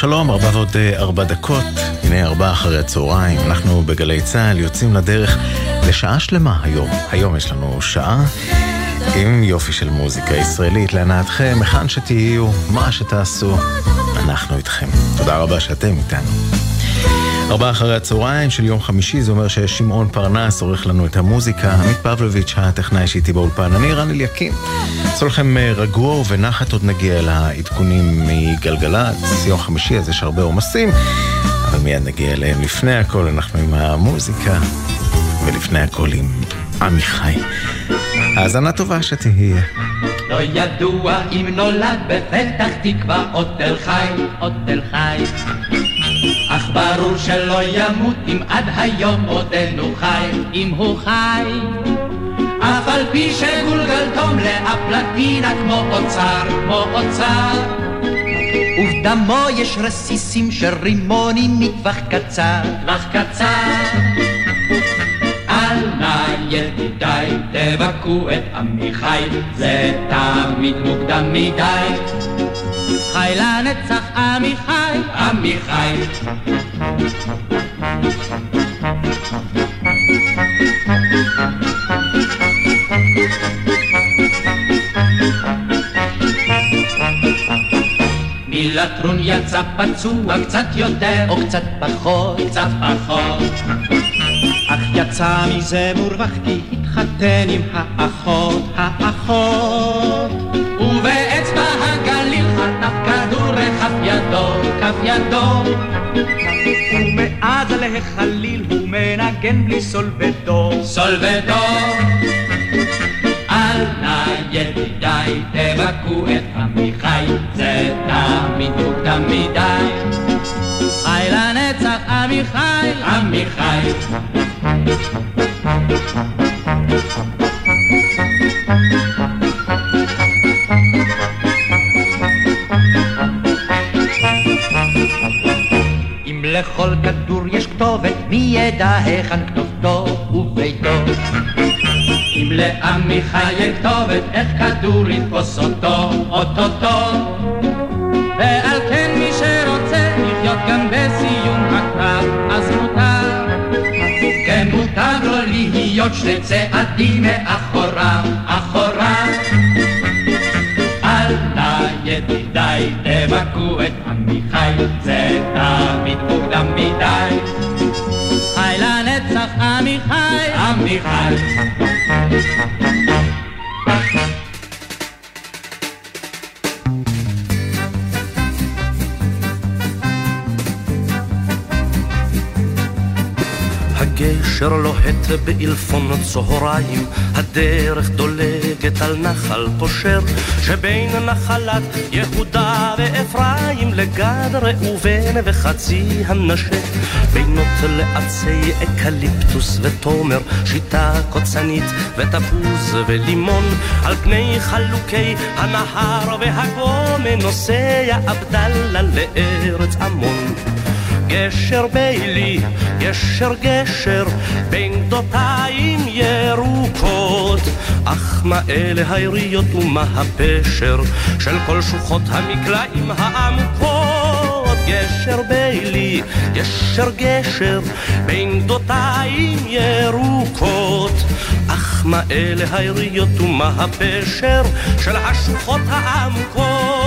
שלום ארבע ועוד אה, ארבע דקות, הנה ארבע אחרי הצהריים, אנחנו בגלי צה"ל יוצאים לדרך לשעה שלמה היום. היום יש לנו שעה עם יופי של מוזיקה ישראלית להנאתכם, היכן שתהיו, מה שתעשו, אנחנו איתכם. תודה רבה שאתם איתנו. ארבעה אחרי הצהריים של יום חמישי, זה אומר ששמעון פרנס עורך לנו את המוזיקה, עמית פבלוביץ', הטכנאי שאיתי באולפן, אני רן אליקים. אעשו לכם אה, רגוע ובנחת עוד נגיע לעדכונים מגלגלצ, יום חמישי אז יש הרבה עומסים, אבל מיד נגיע אליהם. לפני הכל אנחנו עם המוזיקה, ולפני הכל עם עמיחי. האזנה טובה שתהיה. לא ידוע אם נולד בפתח תקווה עוד תל חי, עוד תל חי. אך ברור שלא ימות אם עד היום עודנו חי, אם הוא חי. אף על פי שגולגלתום לאפלטינה כמו אוצר, כמו אוצר. ובדמו יש רסיסים של רימונים מטווח קצר, טווח קצר. אל נא ידידיי, תבכו את עמיחי, זה תמיד מוקדם מדי. חי לנצח עמיחי, עמיחי. מלטרון יצא פצוע קצת יותר, או קצת פחות, קצת פחות. אך יצא מזה מורווח כי התחתן עם האחות, האחות. ידו. ומאז להחליל הוא מנגן בלי סולבדו, סולבדו. אל נא ידידיי תבכו את עמיחי, זה תמיד מדי. חי לנצח עמיחי, עמיחי. לכל כדור יש כתובת, מי ידע היכן כתובתו וביתו? אם לעמיחי אין כתובת, איך כדור יתפוס אותו, אוטוטו? ועל כן מי שרוצה לחיות גם בסיום הקרב, אז מותר. כן מותר לו להיות שני צעדים מאחוריו, אחוריו. ידידיי תבכו את עמיחי, זה תמיד מוקדם מדי. חי לנצח עמיחי, עמיחי. הגשר לוהט באלפון צהריים, הדרך דולגת על נחל פושר, שבין נחלת יהודה ואפרים לגד ראובן וחצי הנשה, בינות לעצי אקליפטוס ותומר, שיטה קוצנית ותפוז ולימון, על פני חלוקי הנהר והגומן נוסע עבדאללה לארץ עמון. גשר בילי, גשר גשר, בין גדותיים ירוקות. אך מה אלה היריות ומה הפשר של כל שוחות המקלעים העמוקות? גשר בילי, גשר גשר, בין גדותיים ירוקות. אך מה אלה היריות ומה הפשר של השוחות העמוקות?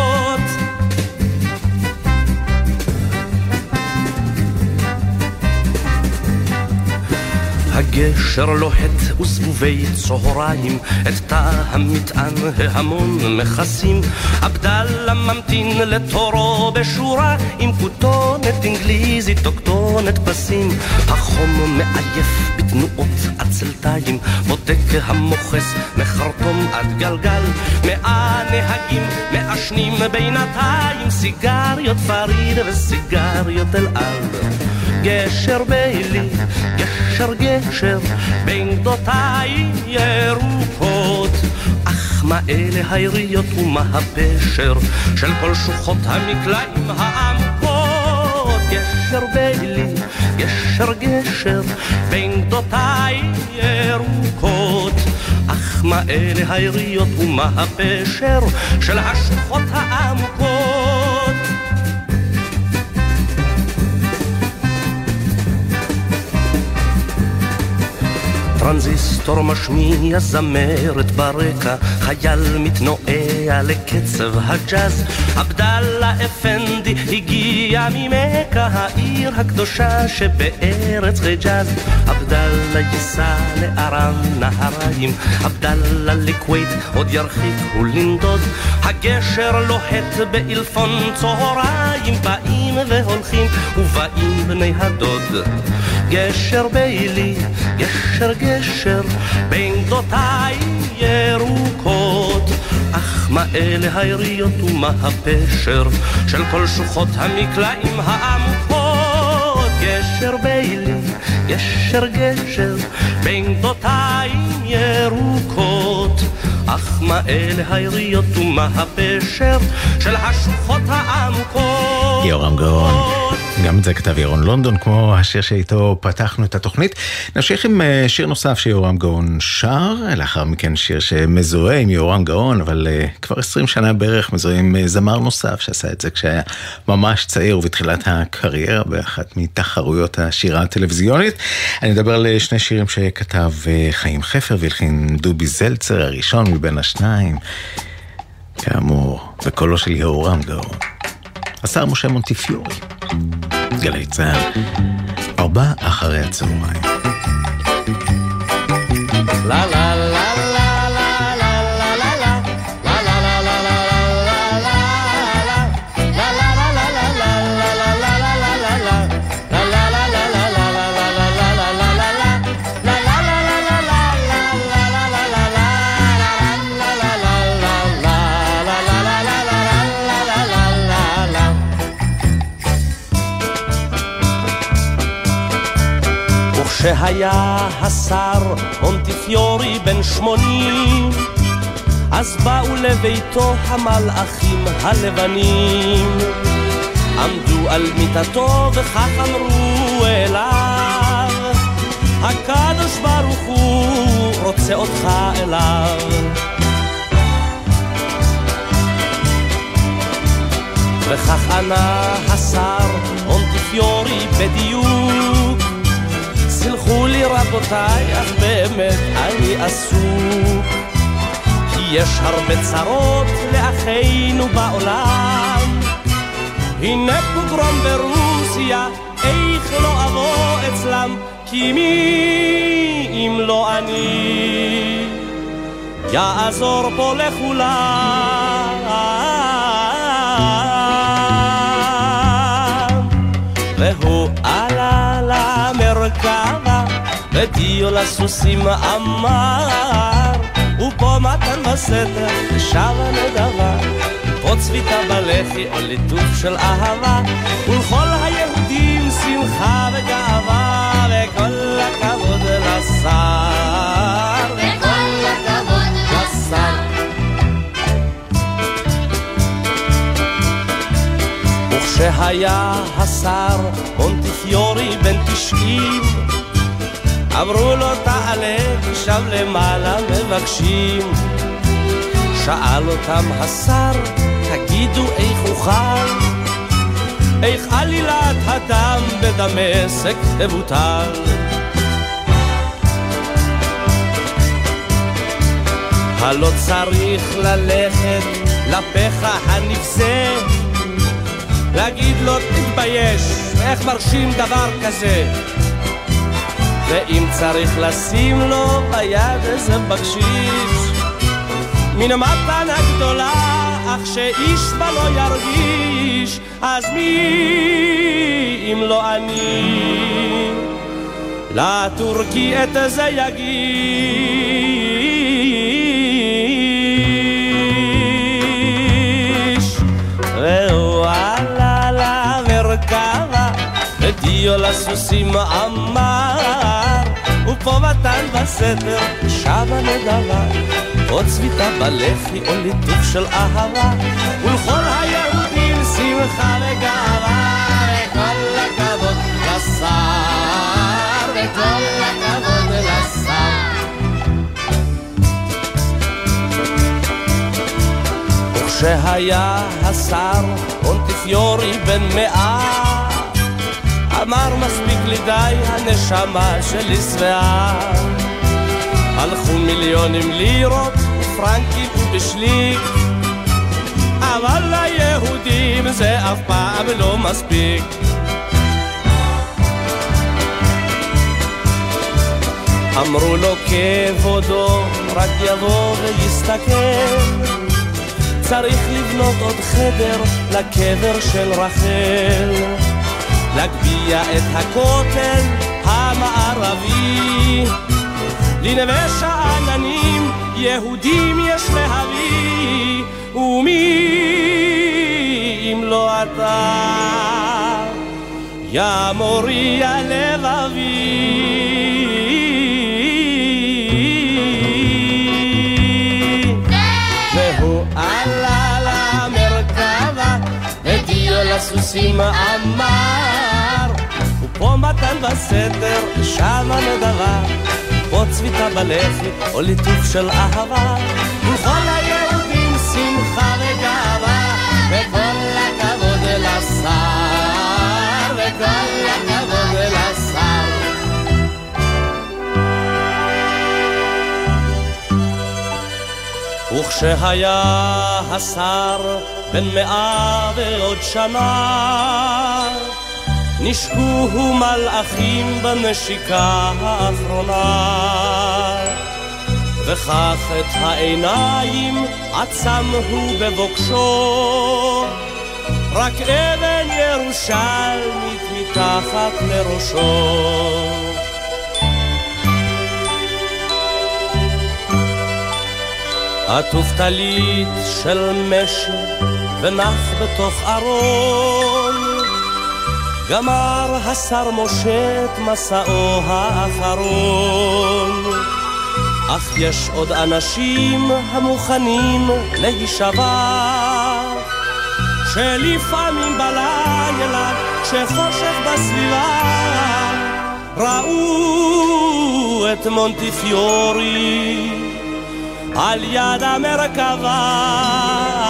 הגשר לוהט וזבובי צהריים, את תא המטען ההמון מכסים. עבדאללה ממתין לתורו בשורה, עם כותונת אנגליזית או פסים. החום מעייף בתנועות עצלתיים, בודק המוכס מחרטום עד גלגל. מאה נהגים מעשנים בינתיים, סיגריות פריד וסיגריות אל על. גשר בילי, גשר גשר, בין גדותיים ירוקות. אך מה אלה היריות ומה הפשר של כל שוחות המקלעים העמקות? גשר בילי, גשר גשר, בין גדותיים ירוקות. אך מה אלה היריות ומה הפשר של השוחות העמוקות? טרנזיסטור משמיע זמרת ברקע, חייל מתנועע לקצב הג'אז. עבדאללה אפנדי הגיע ממכה, העיר הקדושה שבארץ חיג'אז. עבדאללה ייסע לארם נהריים, עבדאללה לכווית עוד ירחיק ולנדוד. הגשר לוהט באלפון צהריים, באים והולכים ובאים בני הדוד. גשר בילי, גשר גשר, בין גדותיי ירוקות. אך מה אלה היריות ומה הפשר של כל שוחות המקלעים העמוקות? גשר בילי, גשר גשר, בין גדותיי ירוקות. אך מה אלה היריות ומה הפשר של השוחות העמוקות? יורם גאון. גם את זה כתב ירון לונדון, כמו השיר שאיתו פתחנו את התוכנית. נמשיך עם אה, שיר נוסף שיורם גאון שר, לאחר מכן שיר שמזוהה עם יורם גאון, אבל uh, כבר 20 שנה בערך מזוהה עם uh, זמר נוסף שעשה את זה כשהיה ממש צעיר ובתחילת הקריירה באחת מתחרויות השירה הטלוויזיונית. אני מדבר על שני שירים שכתב חיים חפר והלחין דובי זלצר, הראשון מבין השניים. כאמור, בקולו של יהורם גאון. השר משה מונטיפיורי. גלי צה"ל, ארבע אחרי הצהריים. לה לה לה כשהיה השר מונטיפיורי בן שמונים, אז באו לביתו המלאכים הלבנים. עמדו על מיטתו וכך אמרו אליו, הקדוש ברוך הוא רוצה אותך אליו. וכך ענה השר מונטיפיורי בדיוק סלחו לי רבותיי, אך באמת אני עסוק. כי יש הרבה צרות לאחינו בעולם. הנה פוגרום ברוסיה, איך לא אבוא אצלם? כי מי אם לא אני יעזור פה לכולם. ודיו לסוסים אמר, ופה מתן בסתר, ושב הנדבה, פה צביתה בלחי או ליטוף של אהבה, ולכל היהודים שמחה וגאווה, וכל הכבוד לשר. וכל הכבוד לשר. וכשהיה השר מונטיפיורי בן תשעים אמרו לו תעלה, תשב למעלה מבקשים. שאל אותם השר, תגידו איך אוכל? איך עלילת הדם בדמשק תבוטל? הלא צריך ללכת לפחה הנבזה להגיד לו תתבייש, ואיך מרשים דבר כזה? ואם צריך לשים לו ביד איזה בקשיש מן המתנה גדולה, אך שאיש בה לא ירגיש, אז מי אם לא אני? לטורקי את זה יגיש. והוא עלה למרכבה, ודיו לסוסים אמר, ופה מתן בסתר, שבה נדבה. או צביתה בלחי או ליטוף של אהבה, ולכל היהודים שמחה וגאווה, וכל הכבוד לשר, וכל הכבוד לשר. וכשהיה השר מונטיפיורי בן מאה, אמר מספיק לי די, הנשמה שלי שבעה. הלכו מיליונים לירות, פרנקים בשליק, אבל ליהודים זה אף פעם לא מספיק. אמרו לו כבודו, רק יבוא ויסתכל. צריך לבנות עוד חדר לקבר של רחל. להגביה את הכותל המערבי. לנווה שאננים יהודים יש להביא, ומי אם לא אתה, יא מורי הלבבי. לסוסים אמר, ופה מתן בסתר, שם הנדבה, פה צביתה בלחי, או ליטוף של אהבה, וכל היהודים שמחה וגאווה, וכל הכבוד לשר, וכל הכבוד לשר. וכשהיה השר בן מאה ועוד שנה נשקוהו מלאכים בנשיקה האחרונה. וכך את העיניים עצם הוא בבוקשו. רק אבן ירושלמית מתחת לראשו. עטוף טלית של משק ונח בתוך ארון. גמר השר משה את מסעו האחרון. אך יש עוד אנשים המוכנים להישבע, שלפעמים בלילה, כשחושך בסביבה, ראו את מונטיפיורי על יד המרכבה.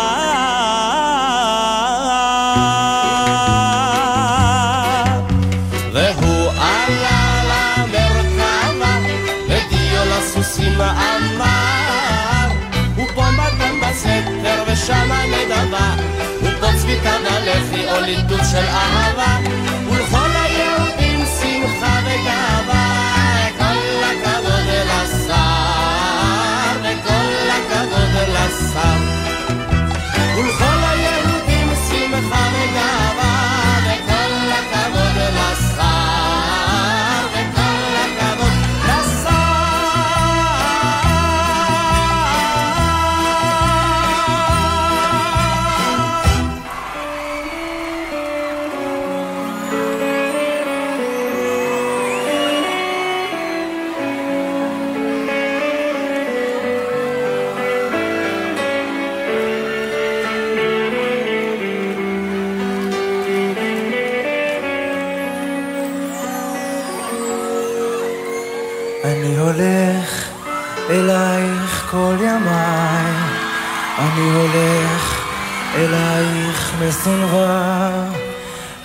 או ליטוף של אהבה, ולכל היהודים שמחה וגאווה, אני הולך אלייך מסונבר,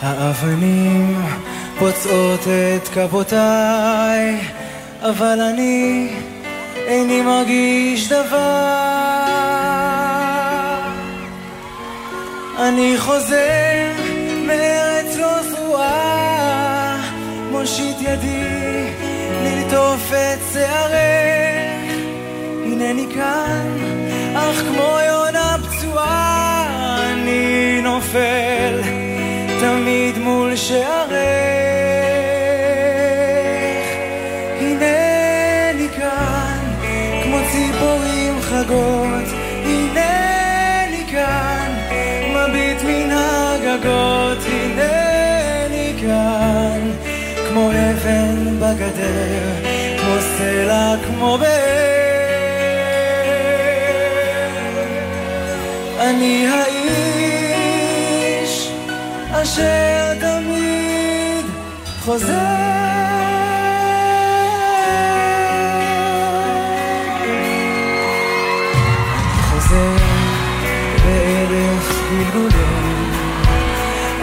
האבנים פוצעות את כפותיי, אבל אני איני מרגיש דבר. אני חוזר מארץ לא זרועה, מושיט ידי ללטוף את שערך, הנני כאן אך כמו יונה פצועה אני נופל תמיד מול שערך. הנני כאן כמו ציפורים חגות, הנני כאן מביט מן הגגות, הנני כאן כמו אבן בגדר, כמו סלע, כמו באר. אני האיש אשר תמיד חוזר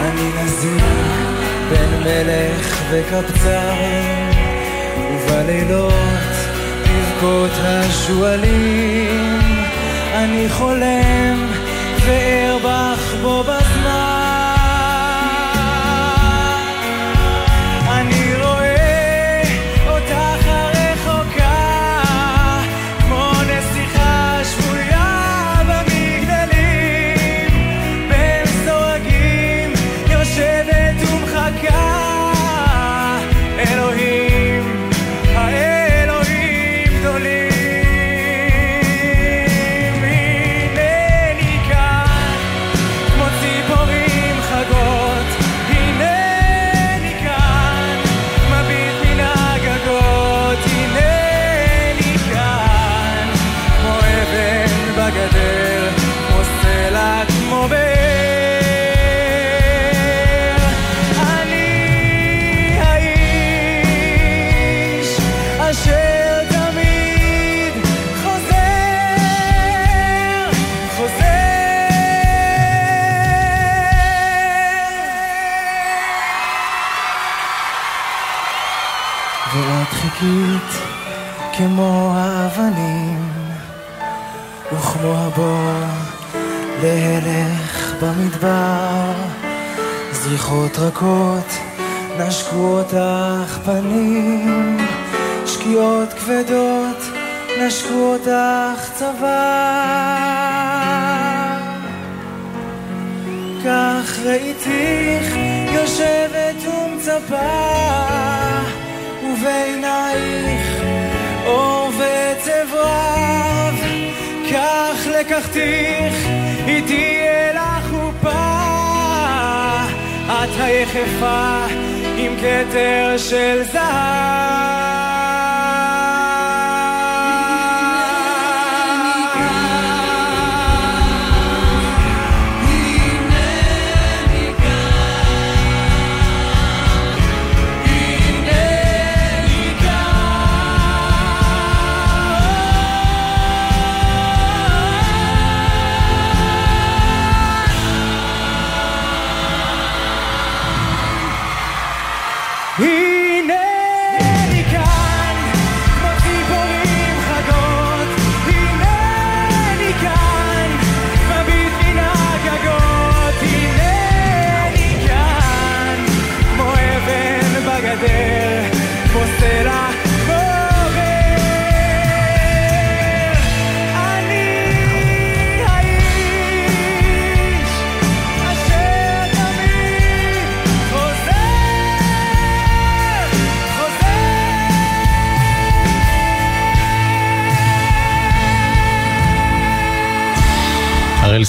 אני נזיר בין מלך וקבצן ובלילות אבקות השועלים, אני חולם וארבח בו בזמן. במדבר. זריחות רכות נשקו אותך פנים. שקיעות כבדות נשקו אותך צוואר כך ראיתיך יושבת ומצפה ובעינייך אור וצב רב, כך לקחתיך איתי את היחפה עם כתר של זהב.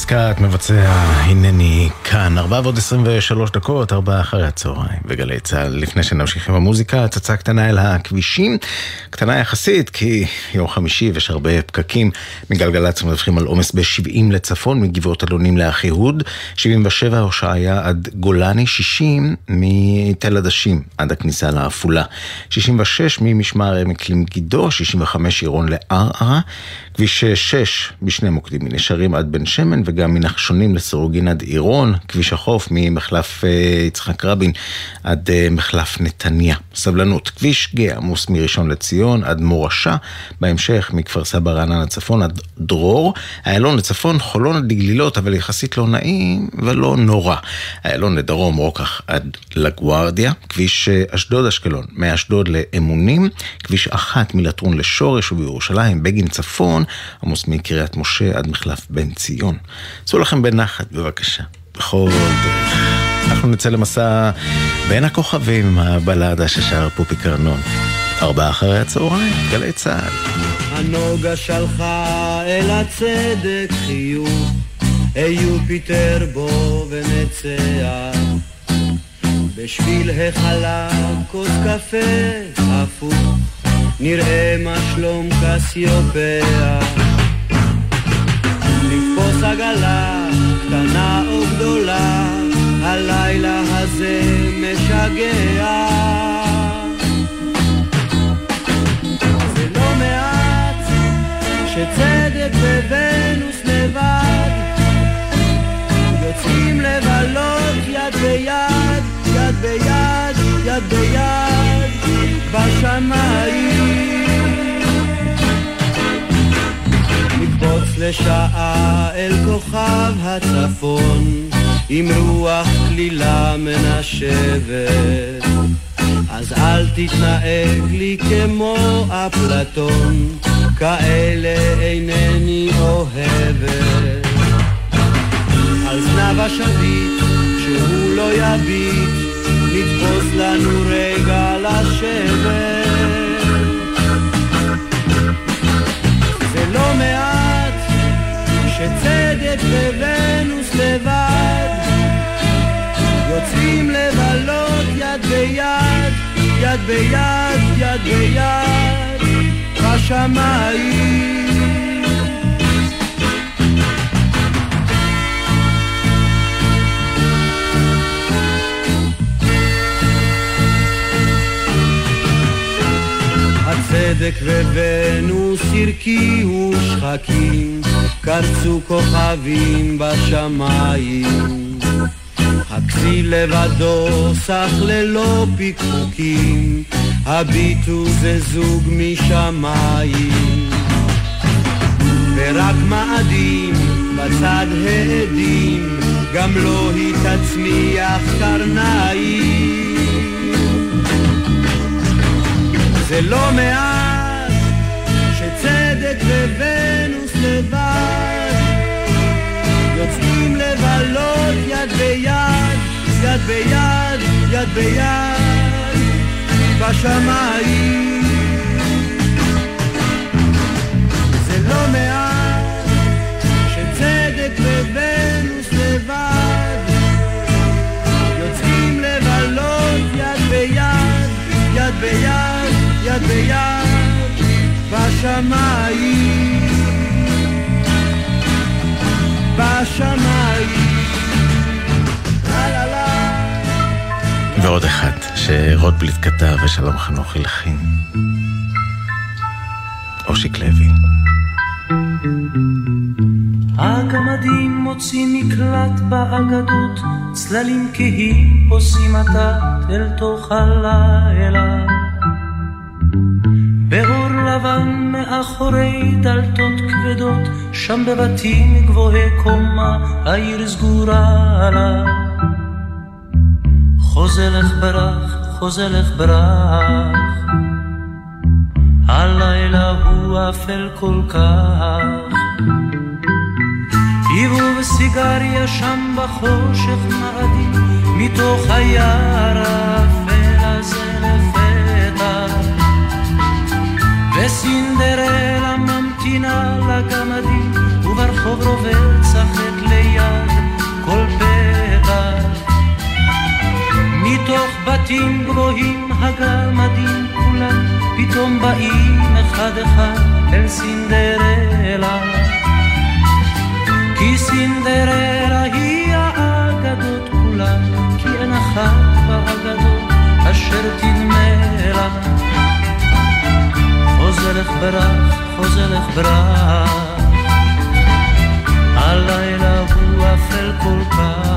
סקאט מבצע הנני כאן, ארבע ועוד עשרים ושלוש דקות, ארבע אחרי הצהריים. בגלי צה"ל. לפני שנמשיך עם המוזיקה, הצצה קטנה אל הכבישים, קטנה יחסית, כי יום חמישי ויש הרבה פקקים. מגלגלצ מדווחים על עומס ב-70 לצפון, מגבעות אלונים לאחיהוד, 77 הושעיה עד גולני, 60 מתל עדשים עד הכניסה לעפולה, 66 ממשמר עמק למגידו, 65 עירון לערערה, כביש 6 בשני מוקדים מנשרים עד בן שמן וגם מנחשונים לסירוגין עד עירון, כביש החוף ממחלף uh, יצחק רבין עד uh, מחלף נתניה. סבלנות, כביש גאה עמוס מראשון לציון עד מורשה, בהמשך מכפר סבא רעננה צפון עד דרור, איילון לצפון חולון עד לגלילות אבל יחסית לא נעים ולא נורא. איילון לדרום רוקח עד לגוארדיה, כביש uh, אשדוד אשקלון מאשדוד לאמונים, כביש אחת מלטרון לשורש ובירושלים בגין צפון עמוס מקריית משה עד מחלף בן ציון. צאו לכם בנחת בבקשה, בכל דרך. אנחנו נצא למסע בין הכוכבים, הבלדה ששר פופי קרנון. ארבעה אחרי הצהריים, גלי צה"ל. הנוגה שלחה אל הצדק חיוך, היו פיטר בו ונצח. בשביל החלב כוס קפה הפוך נראה מה שלום קסיופיה. לתפוס עגלה, קטנה או גדולה, הלילה הזה משגע. זה לא מעט שצדק וונוס לבד יוצאים לבלות יד ביד, יד ביד, יד ביד בשמיים זה שעה אל כוכב הצפון, עם רוח כלילה מנשבת. אז אל תתנהג לי כמו אפלטון, כאלה אינני אוהבת. על זנב השביט, שהוא לא יביט, נתפוס לנו רגע לשבת. זה לא מעט שצדק וונוס לבד. יוצאים לבלות יד ביד, יד ביד, יד ביד, בשמיים. הצדק וונוס הרקיעו שחקים, קרצו כוכבים בשמיים. הכסיל לבדו סך ללא פיקפוקים, הביטו זה זוג משמיים. ורק מאדים בצד העדים, גם לא היא תצמיח קרניים. זה לא מעט שצדק וונוס לבד יוצאים לבלות יד ביד, יד ביד, יד ביד, בשמיים. זה לא מעט ועוד אחד שרוטבליט כתב ושלום חנוך הלחין. אושיק לוי. הגמדים מוצאים מקלט באגדות, צללים כהים עושים מתת אל תוך הלילה. באור לבן מאחורי דלתות כבדות, שם בבתים גבוהי קומה, העיר סגורה לה. חוזלך ברח, חוזלך ברח, הלילה הוא אפל כל כך. עיבוב סיגריה שם בחושך מאדים, מתוך היער האפל הזה לפתע. וסינדרלה ממתינה לגמדים, וברחוב רובץ בתים גבוהים הגמדים כולם, פתאום באים אחד אחד אל סינדרלה. כי סינדרלה היא האגדות כולן, כי אין אחת באגדות אשר תדמה לה. חוזלך ברח, חוזלך ברח, הלילה הוא אפל כל כך,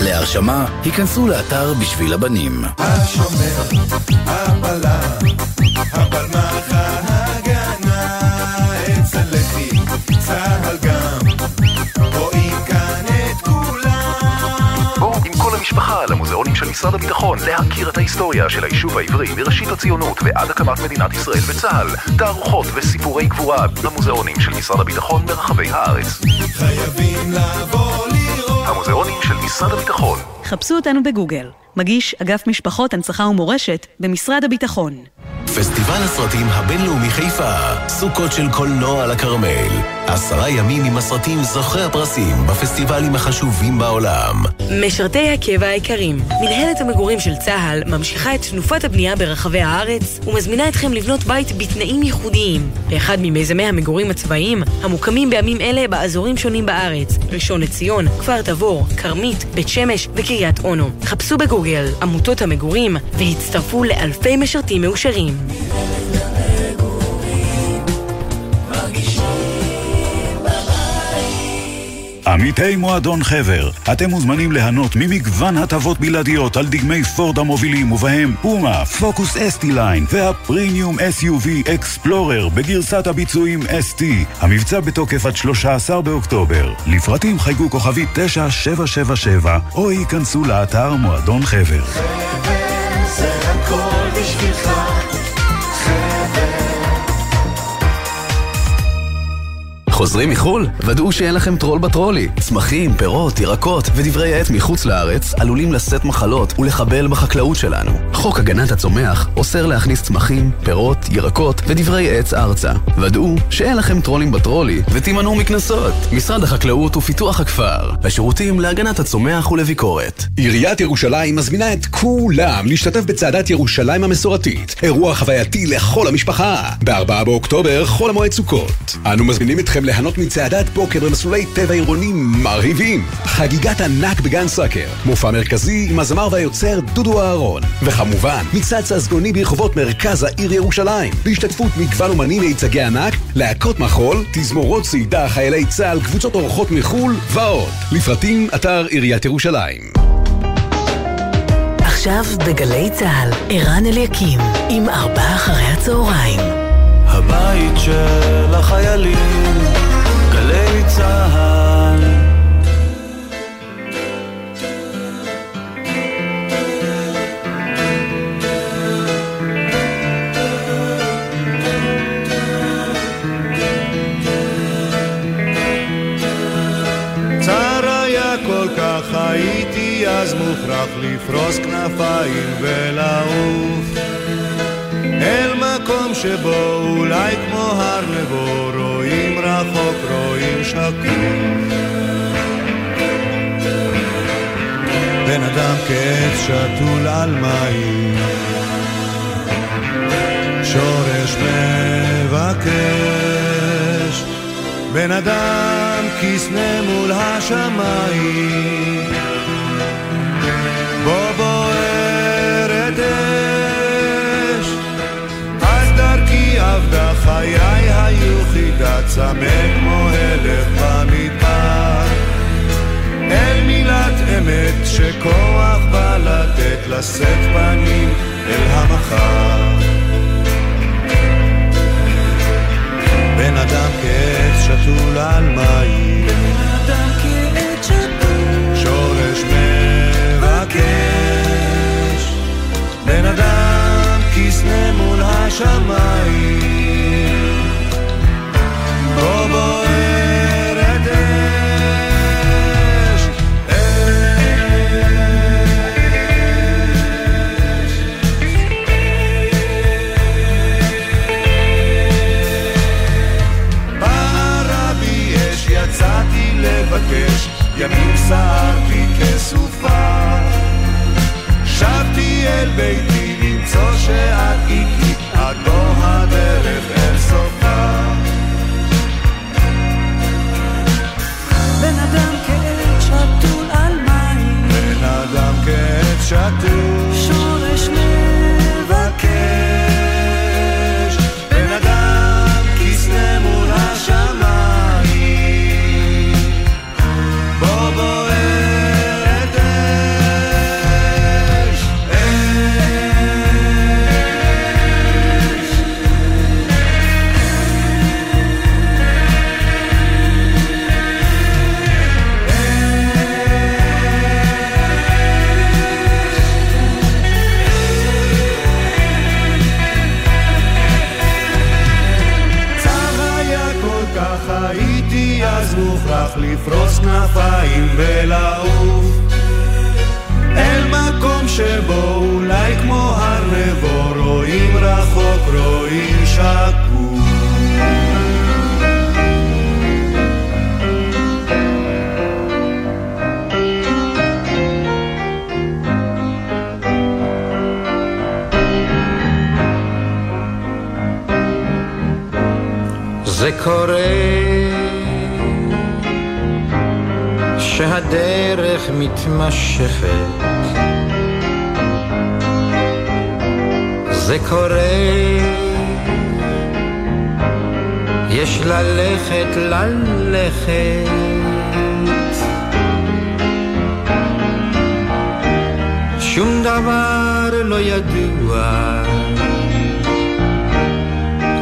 להרשמה, היכנסו לאתר בשביל הבנים. השומר, הבלם, הבלמח ההגנה, אצל לחי, צהל גם, רואים כאן את כולם. בואו עם כל המשפחה למוזיאונים של משרד הביטחון להכיר את ההיסטוריה של היישוב העברי מראשית הציונות ועד הקמת מדינת ישראל וצה"ל, תערוכות וסיפורי גבורה במוזיאונים של משרד הביטחון ברחבי הארץ. חייבים לבוא לראות. המוזיאונים של משרד הביטחון. חפשו אותנו בגוגל. מגיש אגף משפחות, הנצחה ומורשת במשרד הביטחון. פסטיבל הסרטים הבינלאומי חיפה, סוכות של קולנוע על הכרמל. עשרה ימים עם הסרטים זוכי הפרסים בפסטיבלים החשובים בעולם. משרתי הקבע היקרים, מנהלת המגורים של צה"ל ממשיכה את תנופת הבנייה ברחבי הארץ ומזמינה אתכם לבנות בית בתנאים ייחודיים באחד ממיזמי המגורים הצבאיים המוקמים בימים אלה באזורים שונים בארץ ראשון לציון, כפר תבור, כרמית, בית שמש וקריית אונו. חפשו בגוגל עמותות המגורים והצטרפו לאלפי משרתים מאושרים. עמיתי מועדון חבר, אתם מוזמנים ליהנות ממגוון הטבות בלעדיות על דגמי פורד המובילים ובהם פומה, פוקוס אסטי ליין והפרימיום SUV אקספלורר בגרסת הביצועים ST. המבצע בתוקף עד 13 באוקטובר. לפרטים חייגו כוכבי 9777 או ייכנסו לאתר מועדון חבר. חבר זה הכל בשבילך, חוזרים מחו"ל? ודאו שאין לכם טרול בטרולי. צמחים, פירות, ירקות ודברי עט מחוץ לארץ עלולים לשאת מחלות ולחבל בחקלאות שלנו. חוק הגנת הצומח אוסר להכניס צמחים, פירות, ירקות ודברי עץ ארצה. ודאו שאין לכם טרולים בטרולי ותימנעו מקנסות. משרד החקלאות ופיתוח הכפר. השירותים להגנת הצומח ולביקורת. עיריית ירושלים מזמינה את כולם להשתתף בצעדת ירושלים המסורתית. אירוע חווייתי לכל המשפחה. ב-4 באוקטובר, חול המועד סוכות. אנו מזמינים אתכם ליהנות מצעדת בוקר במסלולי טבע עירונים מרהיבים. חגיגת ענק בגן סאקר. מופע מרכזי עם הזמר והיוצר דודו אהרון. וכמובן, מצעד ססגוני ברחובות מרכז העיר ירושלים. בהשתתפות מגוון אומנים מיצגי ענק, להקות מחול, תזמורות צעידה, חיילי צה"ל, קבוצות אורחות מחו"ל ועוד. לפרטים, אתר עיריית ירושלים. עכשיו בגלי צה"ל, ערן אליקים, עם ארבעה אחרי הצהריים. הבית של החיילים, גלי צה"ל. כך הייתי אז מוכרח לפרוס כנפיים ולעוף שבו אולי כמו הר נבו רואים רחוק רואים שקוף בן אדם כעץ שתול על מים. שורש מבקש. בן אדם כסנה מול השמיים עבדה חיי היו חידה צמא כמו הלך במדבר. אל מילת אמת שכוח בא לתת לשאת פנים אל המחר. בן אדם כעץ שתול על מים מול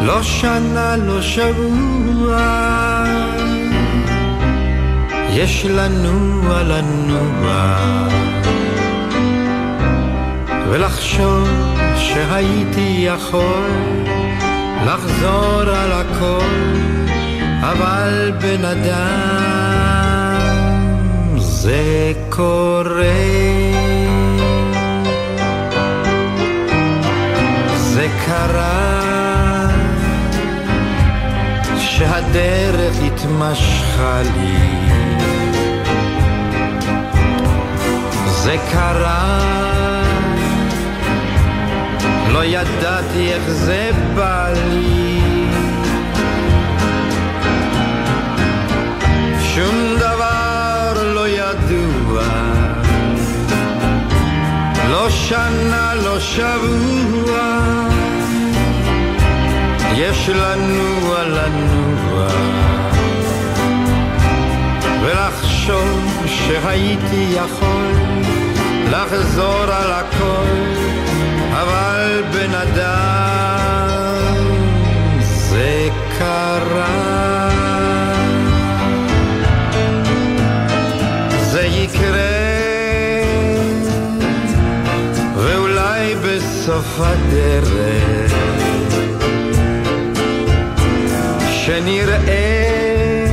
לא שנה, לא שבוע, יש לנוע לנוע, ולחשוב שהייתי יכול לחזור על הכל, אבל בן אדם זה קורה. זה קרה שהדרך התמשכה לי. זה קרה, לא ידעתי איך זה בא לי. שום דבר לא ידוע, לא שנה, לא שבוע. יש לנוע לנוע ולחשוב שהייתי יכול לחזור על הכל אבל בן אדם זה קרה. זה יקרה ואולי בסוף הדרך שנראה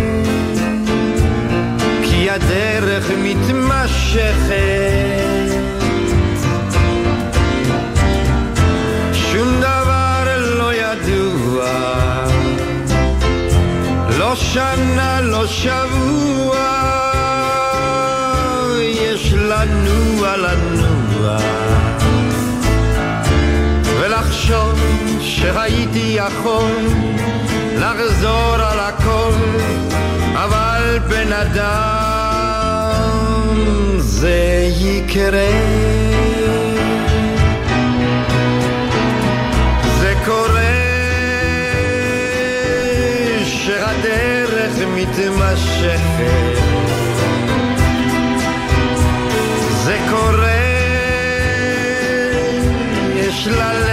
כי הדרך מתמשכת. שום דבר לא ידוע לא שנה, לא שבוע. יש לנוע לנוע ולחשוב שהייתי יכול לחזור על הכל, אבל בן אדם זה יקרה. זה קורה שהדרך מתמשכת. זה קורה, יש ללכת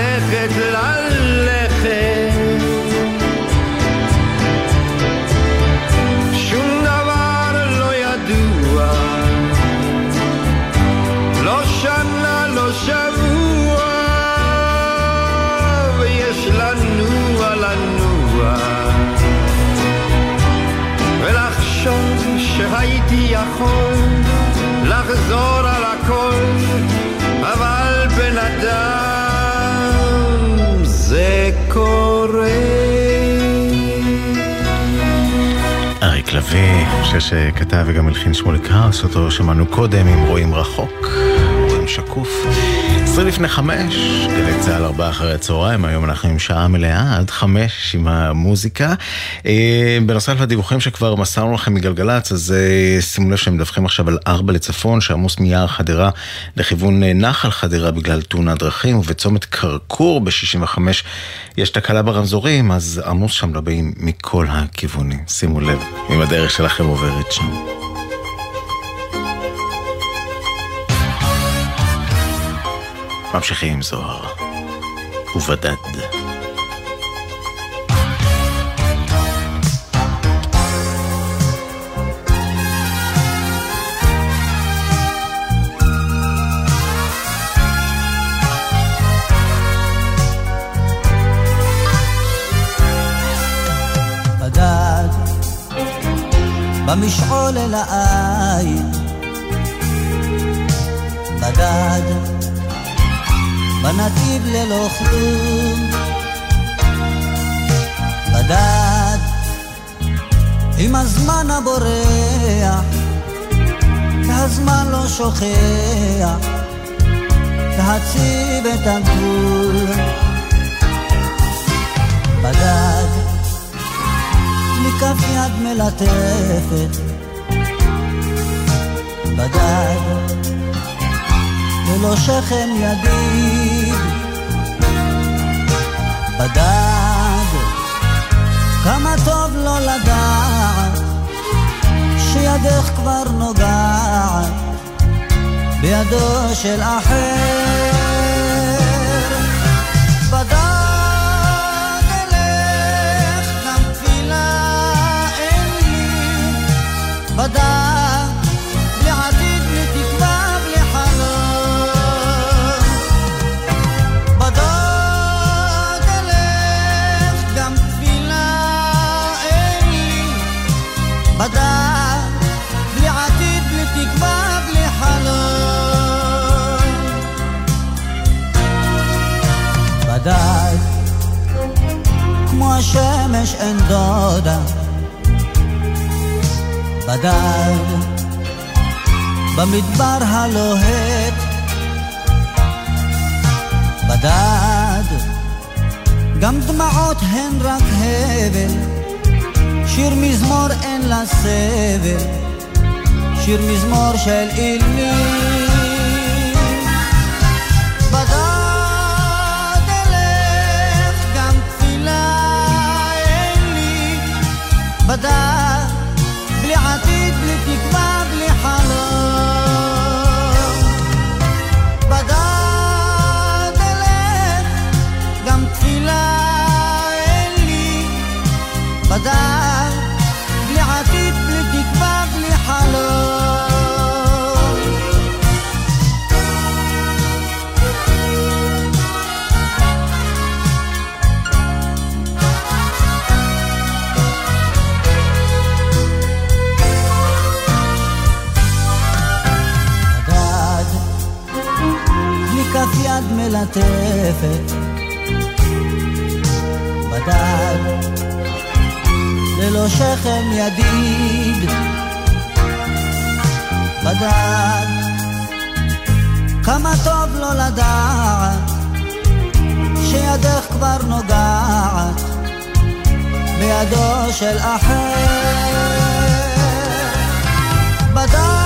יכול לחזור על הכל אבל בן אדם זה קורה אריק לביא, שכתב וגם הלחין שמוליק האוס, אותו שמענו קודם עם רואים רחוק. שקוף. עשרים לפני חמש, גלי צה"ל ארבעה אחרי הצהריים, היום אנחנו עם שעה מלאה עד חמש עם המוזיקה. בנוסף לדיווחים שכבר מסרנו לכם מגלגלצ, אז שימו לב שהם מדווחים עכשיו על ארבע לצפון, שעמוס מיער חדרה לכיוון נחל חדרה בגלל תאונת דרכים, ובצומת כרכור ב-65 יש תקלה ברמזורים, אז עמוס שם לא באים מכל הכיוונים. שימו לב אם הדרך שלכם עוברת שם. ממשיכים עם זוהר. ובדד. במשעול אל העין, בדד בנתיב ללא כלום. בדד, עם הזמן הבורח, והזמן לא שוכח, להציב את הגבול. בדד, מכף יד מלטפת, בדד, ללא שכם ידיד, בדד, כמה טוב לא לדעת, שידך כבר נוגעת בידו של אחר. השמש בדד במדבר הלוהט בדד. גם דמעות הן רק הבל שיר מזמור אין לה סבל שיר מזמור של אילמים. מדע, בלי עתיד, בלי מלטפת בדד ללא שכם ידיד. בדד כמה טוב לא לדעת שידך כבר נוגעת בידו של אחר. בדד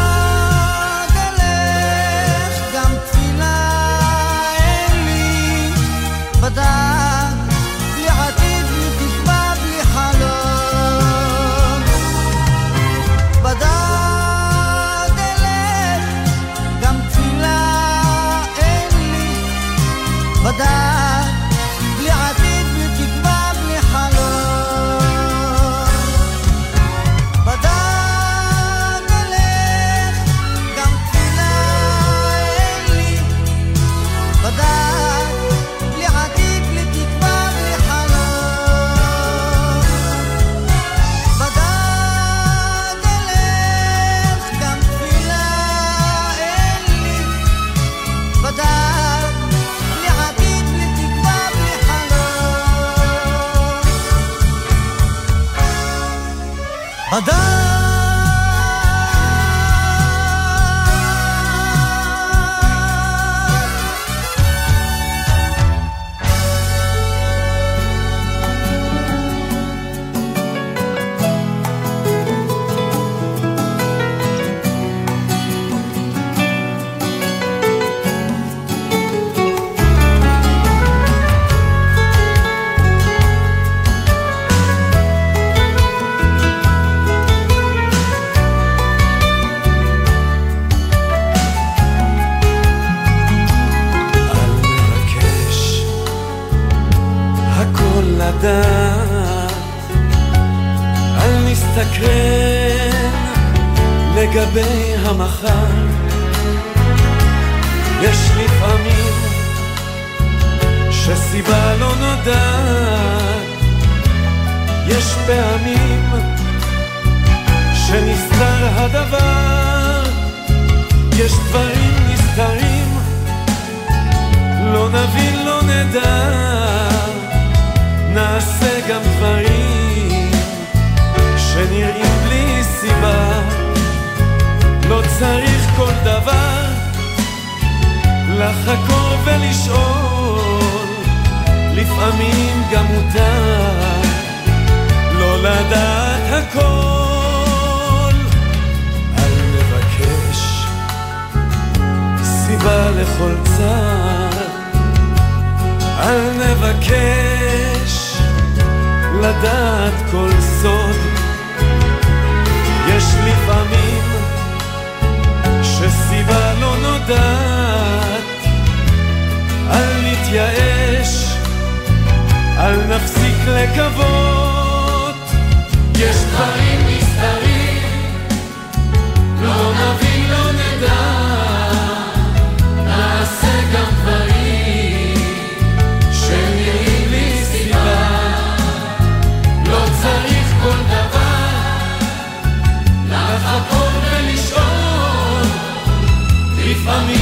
לדעת, אל נסתקרן לגבי המחר. יש לפעמים שסיבה לא נודעת, יש פעמים שנסתר הדבר, יש דברים נסתרים, לא נבין, לא נדע. נעשה גם דברים שנראים בלי סיבה. לא צריך כל דבר לחקור ולשאול, לפעמים גם מותר לא לדעת הכל. אל נבקש סיבה לכל צער, אל נבקש לדעת כל סוד. יש לפעמים שסיבה לא נודעת, אל נתייאש, אל נפסיק לקוות. יש דברים נסתרים, לא נבין Mami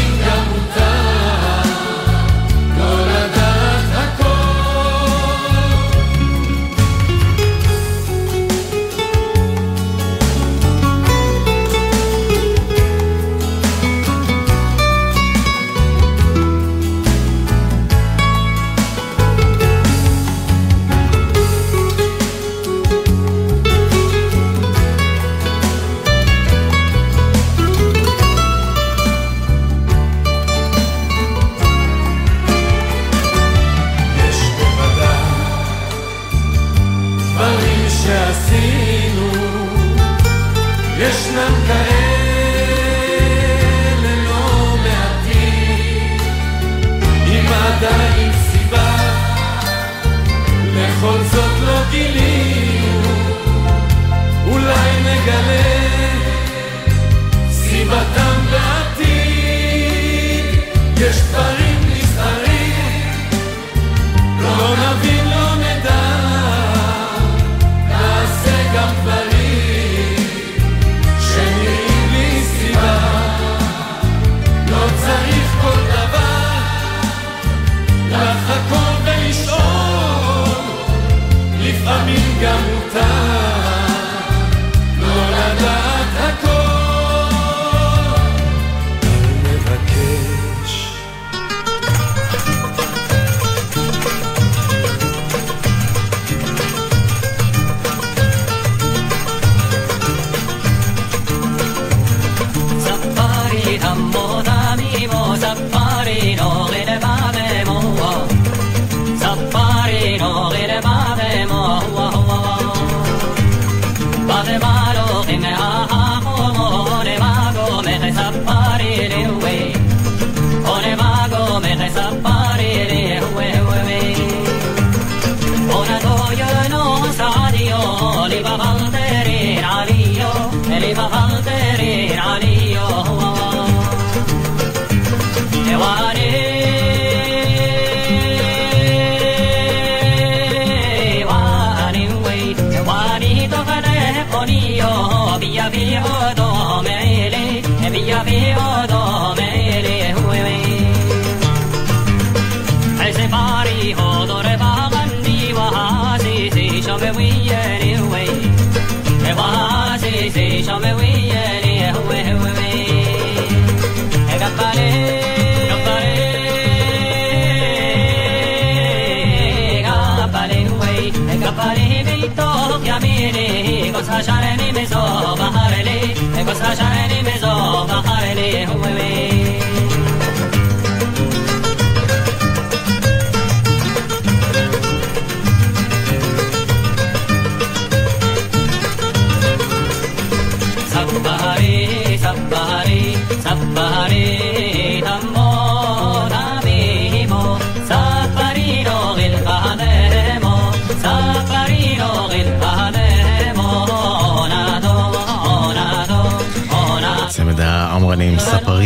Cosa shall any miss over Harley? Cosa shall any miss?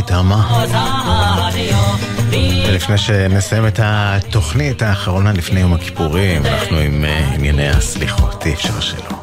מטעמה. ולפני שנסיים את התוכנית האחרונה לפני יום הכיפורים, אנחנו עם אה, ענייני הסליחות, אי אפשר שלא.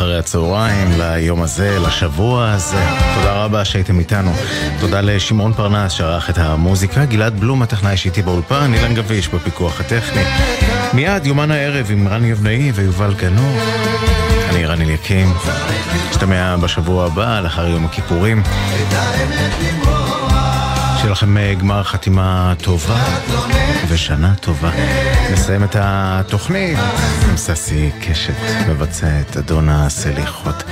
אחרי הצהריים ליום הזה, לשבוע הזה. תודה רבה שהייתם איתנו. תודה לשמעון פרנס שערך את המוזיקה, גלעד בלום הטכנאי שאיתי באולפן, אילן גביש בפיקוח הטכני. מיד יומן הערב עם רן יבנאי ויובל גנור. אני רן אליקים. נשתמע בשבוע הבא, לאחר יום הכיפורים. שיהיה לכם אה, גמר חתימה טובה ושנה טובה. נסיים את התוכנית עם ססי קשת מבצע את אדון הסליחות.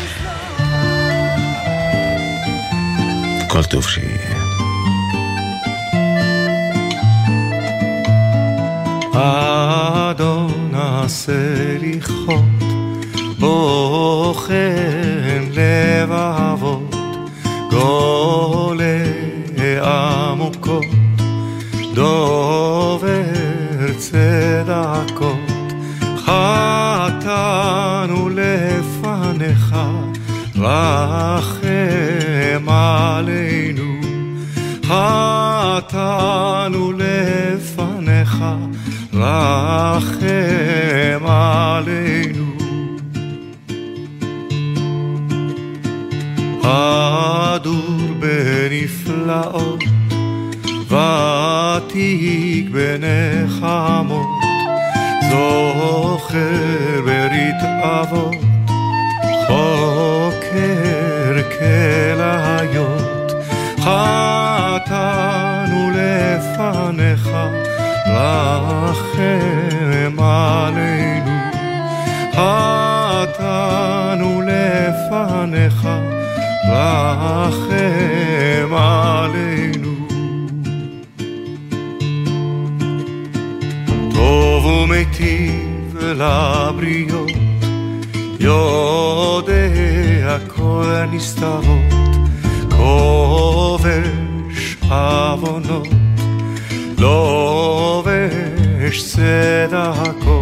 כל טוב שיהיה. אדון הסליחות, בוחן לבבות, צדקות, חטאנו לפניך, רחם עלינו, חטאנו לפניך, רחם עלינו. הדור בנפלאות, ותיק בנחמות, זוכר ברית אבות, חוקר כליות, חטאנו לפניך, רחם עלינו, חטאנו לפניך, רחם עלינו. לבריות, יודע כל נסתרות, כובש עוונות, לובש צדקות,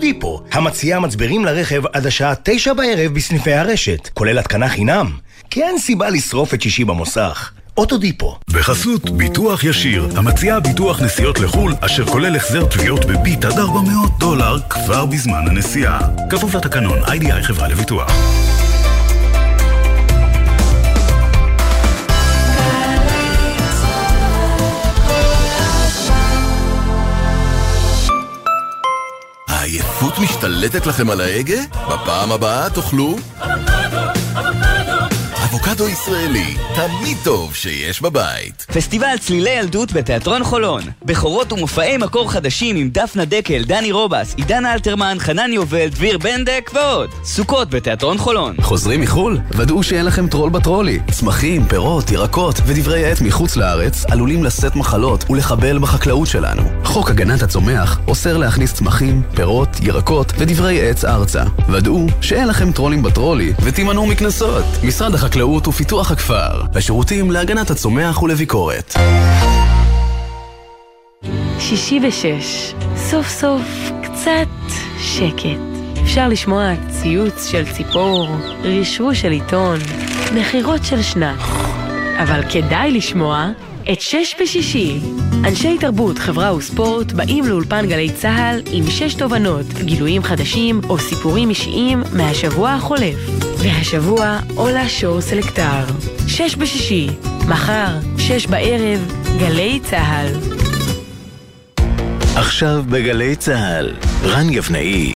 אוטודיפו, המציעה מצברים לרכב עד השעה תשע בערב בסניפי הרשת, כולל התקנה חינם. כי אין סיבה לשרוף את שישי במוסך. אוטודיפו. בחסות ביטוח ישיר, המציעה ביטוח נסיעות לחו"ל, אשר כולל החזר תביעות בביט עד 400 דולר כבר בזמן הנסיעה. כפוף לתקנון, איי-די-איי חברה לביטוח. העייפות משתלטת לכם על ההגה? בפעם הבאה תאכלו אבוקדו ישראלי, תמיד טוב שיש בבית. פסטיבל צלילי ילדות בתיאטרון חולון. בכורות ומופעי מקור חדשים עם דפנה דקל, דני רובס, עידן אלתרמן, חנן יובל, דביר בנדק ועוד. סוכות בתיאטרון חולון. חוזרים מחו"ל? ודאו שאין לכם טרול בטרולי. צמחים, פירות, ירקות ודברי עט מחוץ לארץ עלולים לשאת מחלות ולחבל בחקלאות שלנו. חוק הגנת הצומח אוסר להכניס צמחים, פירות, ירקות ודברי עץ ארצה. ודאו שאין לכם טרולים בטרולי ותימנעו מקנסות. משרד החקלאות ופיתוח הכפר. השירותים להגנת הצומח ולביקורת. שישי ושש, סוף סוף קצת שקט. אפשר לשמוע ציוץ של ציפור, רשרוש של עיתון, נחירות של שנץ. אבל כדאי לשמוע את שש בשישי. אנשי תרבות, חברה וספורט באים לאולפן גלי צה"ל עם שש תובנות, גילויים חדשים או סיפורים אישיים מהשבוע החולף. והשבוע עולה שור סלקטר. שש בשישי, מחר, שש בערב, גלי צה"ל. עכשיו בגלי צה"ל, רן יבנאי